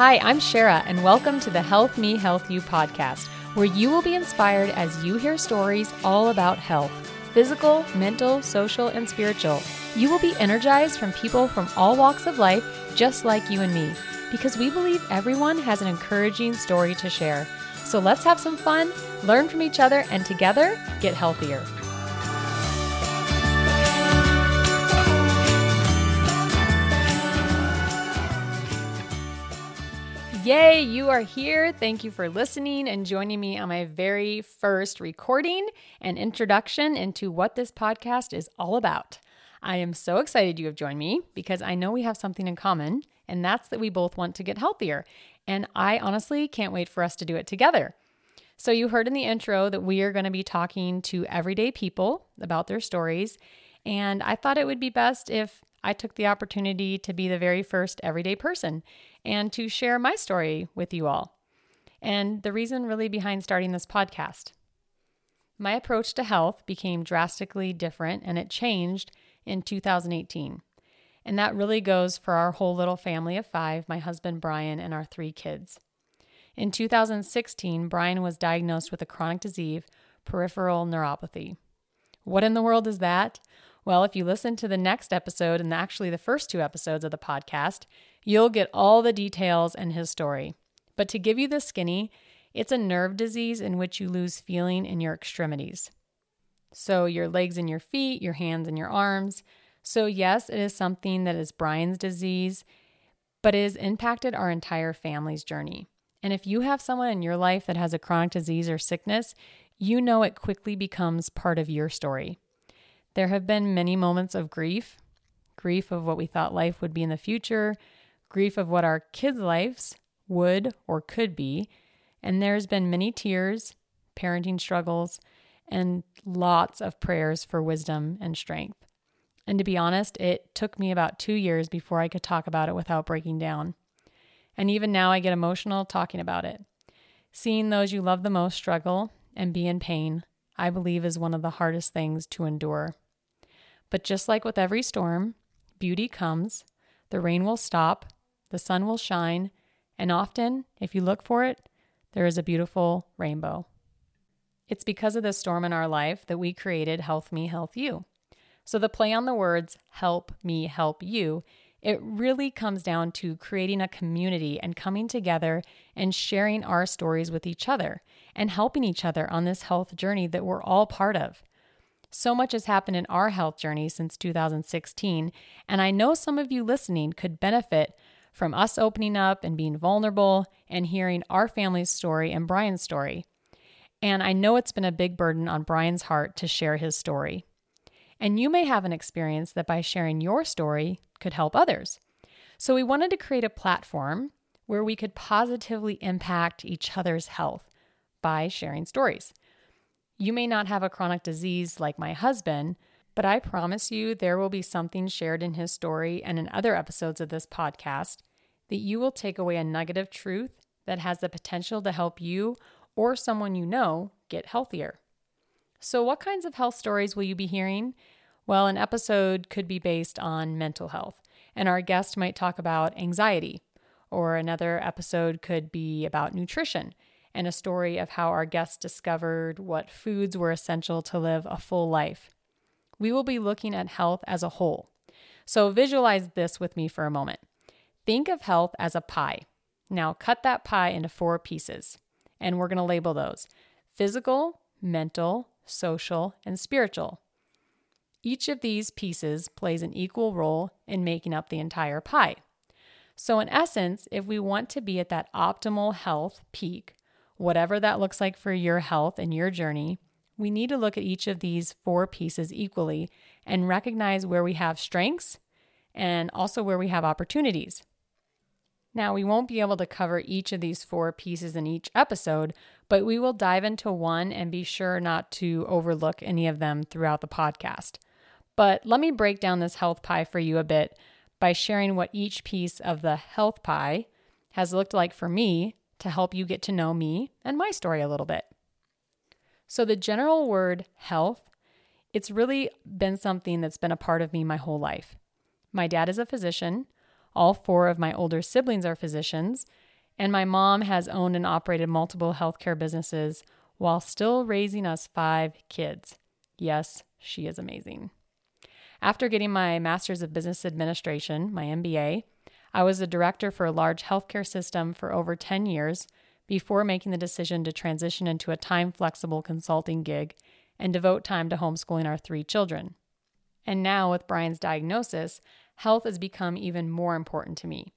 Hi, I'm Shara, and welcome to the Health Me, Health U podcast, where you will be inspired as you hear stories all about health physical, mental, social, and spiritual. You will be energized from people from all walks of life, just like you and me, because we believe everyone has an encouraging story to share. So let's have some fun, learn from each other, and together get healthier. Yay, you are here. Thank you for listening and joining me on my very first recording and introduction into what this podcast is all about. I am so excited you have joined me because I know we have something in common, and that's that we both want to get healthier. And I honestly can't wait for us to do it together. So, you heard in the intro that we are going to be talking to everyday people about their stories. And I thought it would be best if I took the opportunity to be the very first everyday person and to share my story with you all. And the reason really behind starting this podcast. My approach to health became drastically different and it changed in 2018. And that really goes for our whole little family of five my husband Brian and our three kids. In 2016, Brian was diagnosed with a chronic disease, peripheral neuropathy. What in the world is that? Well, if you listen to the next episode and actually the first two episodes of the podcast, you'll get all the details and his story. But to give you the skinny, it's a nerve disease in which you lose feeling in your extremities. So, your legs and your feet, your hands and your arms. So, yes, it is something that is Brian's disease, but it has impacted our entire family's journey. And if you have someone in your life that has a chronic disease or sickness, you know it quickly becomes part of your story. There have been many moments of grief grief of what we thought life would be in the future, grief of what our kids' lives would or could be. And there's been many tears, parenting struggles, and lots of prayers for wisdom and strength. And to be honest, it took me about two years before I could talk about it without breaking down. And even now, I get emotional talking about it. Seeing those you love the most struggle and be in pain, I believe, is one of the hardest things to endure. But just like with every storm, beauty comes, the rain will stop, the sun will shine, and often, if you look for it, there is a beautiful rainbow. It's because of this storm in our life that we created Health Me, Health U. So the play on the words help me, help you, it really comes down to creating a community and coming together and sharing our stories with each other and helping each other on this health journey that we're all part of. So much has happened in our health journey since 2016, and I know some of you listening could benefit from us opening up and being vulnerable and hearing our family's story and Brian's story. And I know it's been a big burden on Brian's heart to share his story. And you may have an experience that by sharing your story could help others. So we wanted to create a platform where we could positively impact each other's health by sharing stories. You may not have a chronic disease like my husband, but I promise you there will be something shared in his story and in other episodes of this podcast that you will take away a nugget of truth that has the potential to help you or someone you know get healthier. So, what kinds of health stories will you be hearing? Well, an episode could be based on mental health, and our guest might talk about anxiety, or another episode could be about nutrition and a story of how our guests discovered what foods were essential to live a full life. We will be looking at health as a whole. So visualize this with me for a moment. Think of health as a pie. Now cut that pie into four pieces, and we're going to label those physical, mental, social, and spiritual. Each of these pieces plays an equal role in making up the entire pie. So, in essence, if we want to be at that optimal health peak, whatever that looks like for your health and your journey, we need to look at each of these four pieces equally and recognize where we have strengths and also where we have opportunities. Now, we won't be able to cover each of these four pieces in each episode, but we will dive into one and be sure not to overlook any of them throughout the podcast. But let me break down this health pie for you a bit by sharing what each piece of the health pie has looked like for me to help you get to know me and my story a little bit. So, the general word health, it's really been something that's been a part of me my whole life. My dad is a physician, all four of my older siblings are physicians, And my mom has owned and operated multiple healthcare businesses while still raising us five kids. Yes, she is amazing. After getting my Master's of Business Administration, my MBA, I was a director for a large healthcare system for over 10 years before making the decision to transition into a time flexible consulting gig and devote time to homeschooling our three children. And now, with Brian's diagnosis, health has become even more important to me.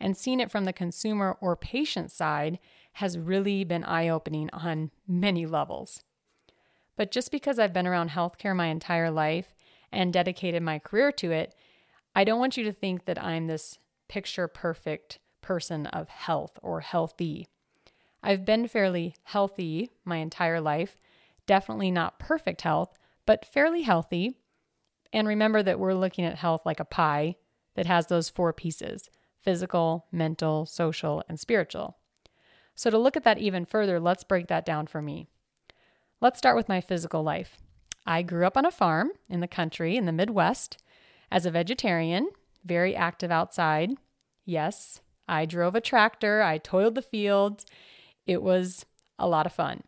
And seeing it from the consumer or patient side has really been eye opening on many levels. But just because I've been around healthcare my entire life and dedicated my career to it, I don't want you to think that I'm this picture perfect person of health or healthy. I've been fairly healthy my entire life, definitely not perfect health, but fairly healthy. And remember that we're looking at health like a pie that has those four pieces physical, mental, social, and spiritual. So, to look at that even further, let's break that down for me. Let's start with my physical life. I grew up on a farm in the country in the Midwest as a vegetarian, very active outside. Yes, I drove a tractor, I toiled the fields. It was a lot of fun.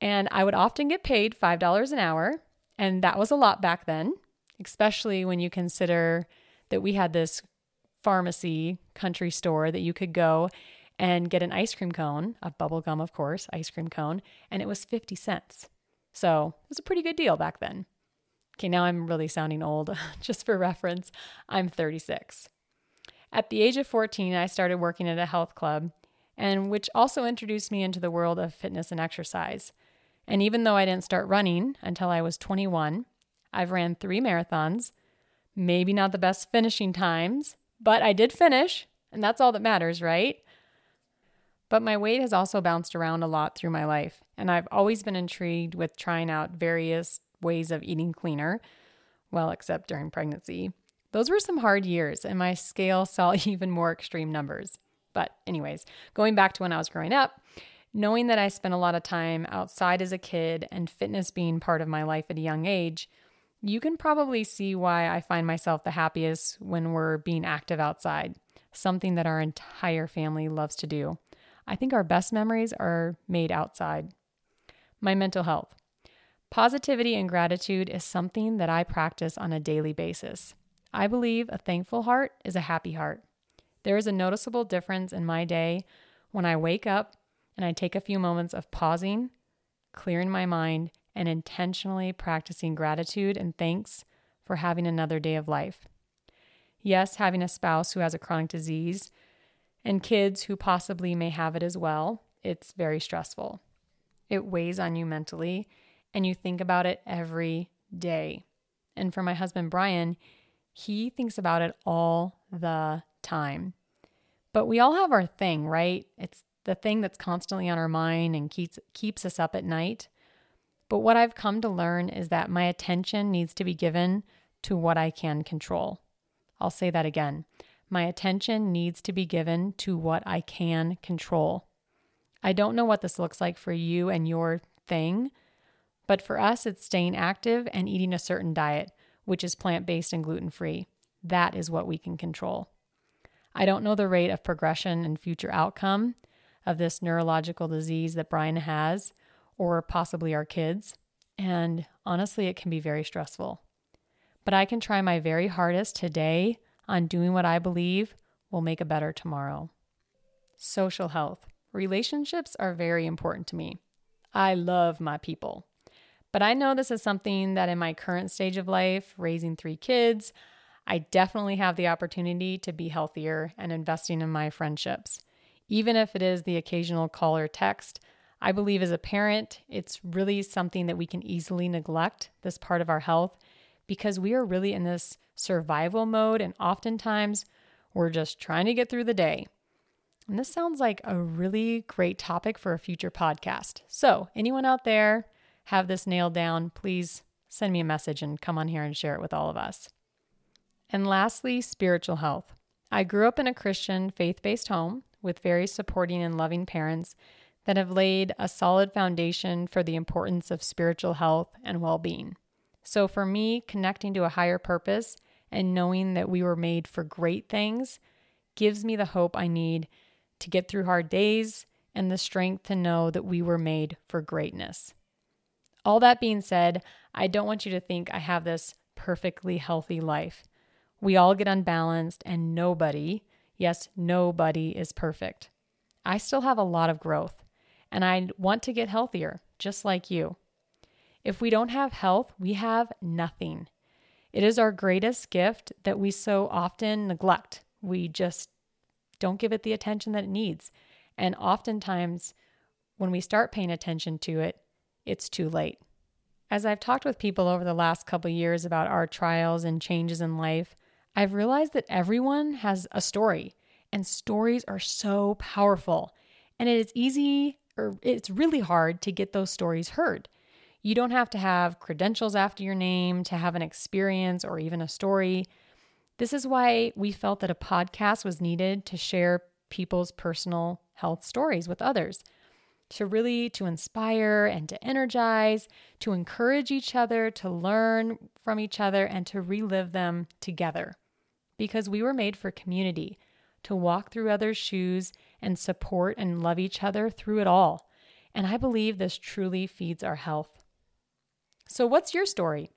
And I would often get paid $5 an hour. And that was a lot back then, especially when you consider that we had this pharmacy country store that you could go and get an ice cream cone, a bubble gum, of course, ice cream cone, and it was 50 cents. So it was a pretty good deal back then. Okay, now I'm really sounding old. Just for reference, I'm 36. At the age of 14, I started working at a health club, and which also introduced me into the world of fitness and exercise. And even though I didn't start running until I was 21, I've ran three marathons, maybe not the best finishing times, but I did finish, and that's all that matters, right? But my weight has also bounced around a lot through my life, and I've always been intrigued with trying out various ways of eating cleaner, well, except during pregnancy. Those were some hard years, and my scale saw even more extreme numbers. But, anyways, going back to when I was growing up, knowing that I spent a lot of time outside as a kid and fitness being part of my life at a young age, you can probably see why I find myself the happiest when we're being active outside, something that our entire family loves to do. I think our best memories are made outside. My mental health. Positivity and gratitude is something that I practice on a daily basis. I believe a thankful heart is a happy heart. There is a noticeable difference in my day when I wake up and I take a few moments of pausing, clearing my mind, and intentionally practicing gratitude and thanks for having another day of life. Yes, having a spouse who has a chronic disease and kids who possibly may have it as well, it's very stressful. It weighs on you mentally, and you think about it every day. And for my husband, Brian, he thinks about it all the time. But we all have our thing, right? It's the thing that's constantly on our mind and keeps keeps us up at night. But what I've come to learn is that my attention needs to be given to what I can control. I'll say that again. My attention needs to be given to what I can control. I don't know what this looks like for you and your thing, but for us, it's staying active and eating a certain diet, which is plant based and gluten free. That is what we can control. I don't know the rate of progression and future outcome of this neurological disease that Brian has, or possibly our kids, and honestly, it can be very stressful. But I can try my very hardest today on doing what I believe will make a better tomorrow. Social health. Relationships are very important to me. I love my people. But I know this is something that in my current stage of life, raising three kids, I definitely have the opportunity to be healthier and investing in my friendships. Even if it is the occasional call or text, I believe as a parent, it's really something that we can easily neglect this part of our health because we are really in this survival mode, and oftentimes we're just trying to get through the day. And this sounds like a really great topic for a future podcast. So, anyone out there have this nailed down, please send me a message and come on here and share it with all of us. And lastly, spiritual health. I grew up in a Christian, faith based home with very supporting and loving parents that have laid a solid foundation for the importance of spiritual health and well being. So, for me, connecting to a higher purpose and knowing that we were made for great things gives me the hope I need to get through hard days, and the strength to know that we were made for greatness. All that being said, I don't want you to think I have this perfectly healthy life. We all get unbalanced, and nobody, yes, nobody is perfect. I still have a lot of growth, and I want to get healthier, just like you. If we don't have health, we have nothing. It is our greatest gift that we so often neglect. We just don't give it the attention that it needs. And oftentimes, when we start paying attention to it, it's too late. As I've talked with people over the last couple years about our trials and changes in life, I've realized that everyone has a story, and stories are so powerful. And it is easy or it's really hard to get those stories heard. You don't have to have credentials after your name to have an experience or even a story. This is why we felt that a podcast was needed to share people's personal health stories with others to really to inspire and to energize, to encourage each other, to learn from each other and to relive them together. Because we were made for community, to walk through others' shoes and support and love each other through it all. And I believe this truly feeds our health. So, what's your story?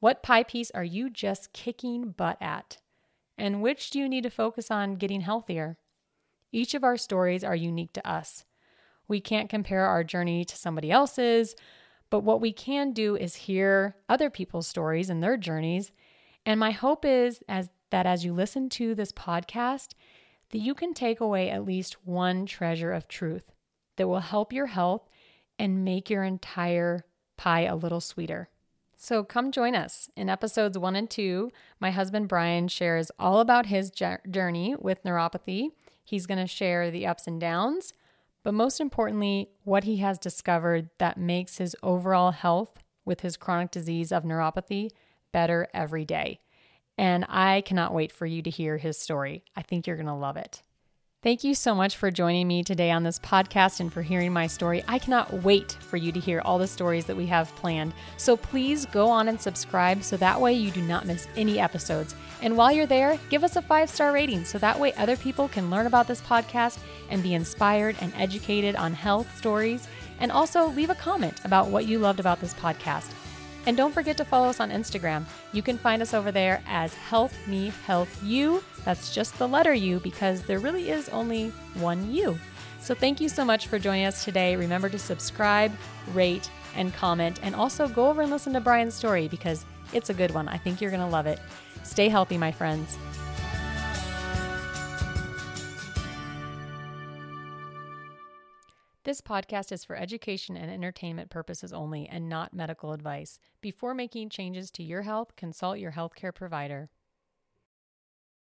What pie piece are you just kicking butt at? And which do you need to focus on getting healthier? Each of our stories are unique to us. We can't compare our journey to somebody else's, but what we can do is hear other people's stories and their journeys. And my hope is as that as you listen to this podcast, that you can take away at least one treasure of truth that will help your health and make your entire pie a little sweeter. So come join us. In episodes one and two, my husband Brian shares all about his journey with neuropathy. He's going to share the ups and downs, but most importantly, what he has discovered that makes his overall health with his chronic disease of neuropathy better every day. And I cannot wait for you to hear his story. I think you're going to love it. Thank you so much for joining me today on this podcast and for hearing my story. I cannot wait for you to hear all the stories that we have planned. So please go on and subscribe so that way you do not miss any episodes. And while you're there, give us a five star rating so that way other people can learn about this podcast and be inspired and educated on health stories. And also leave a comment about what you loved about this podcast. And don't forget to follow us on Instagram. You can find us over there as Health Me Health U. That's just the letter U because there really is only one U. So thank you so much for joining us today. Remember to subscribe, rate, and comment. And also go over and listen to Brian's story because it's a good one. I think you're going to love it. Stay healthy, my friends. This podcast is for education and entertainment purposes only and not medical advice. Before making changes to your health, consult your healthcare provider.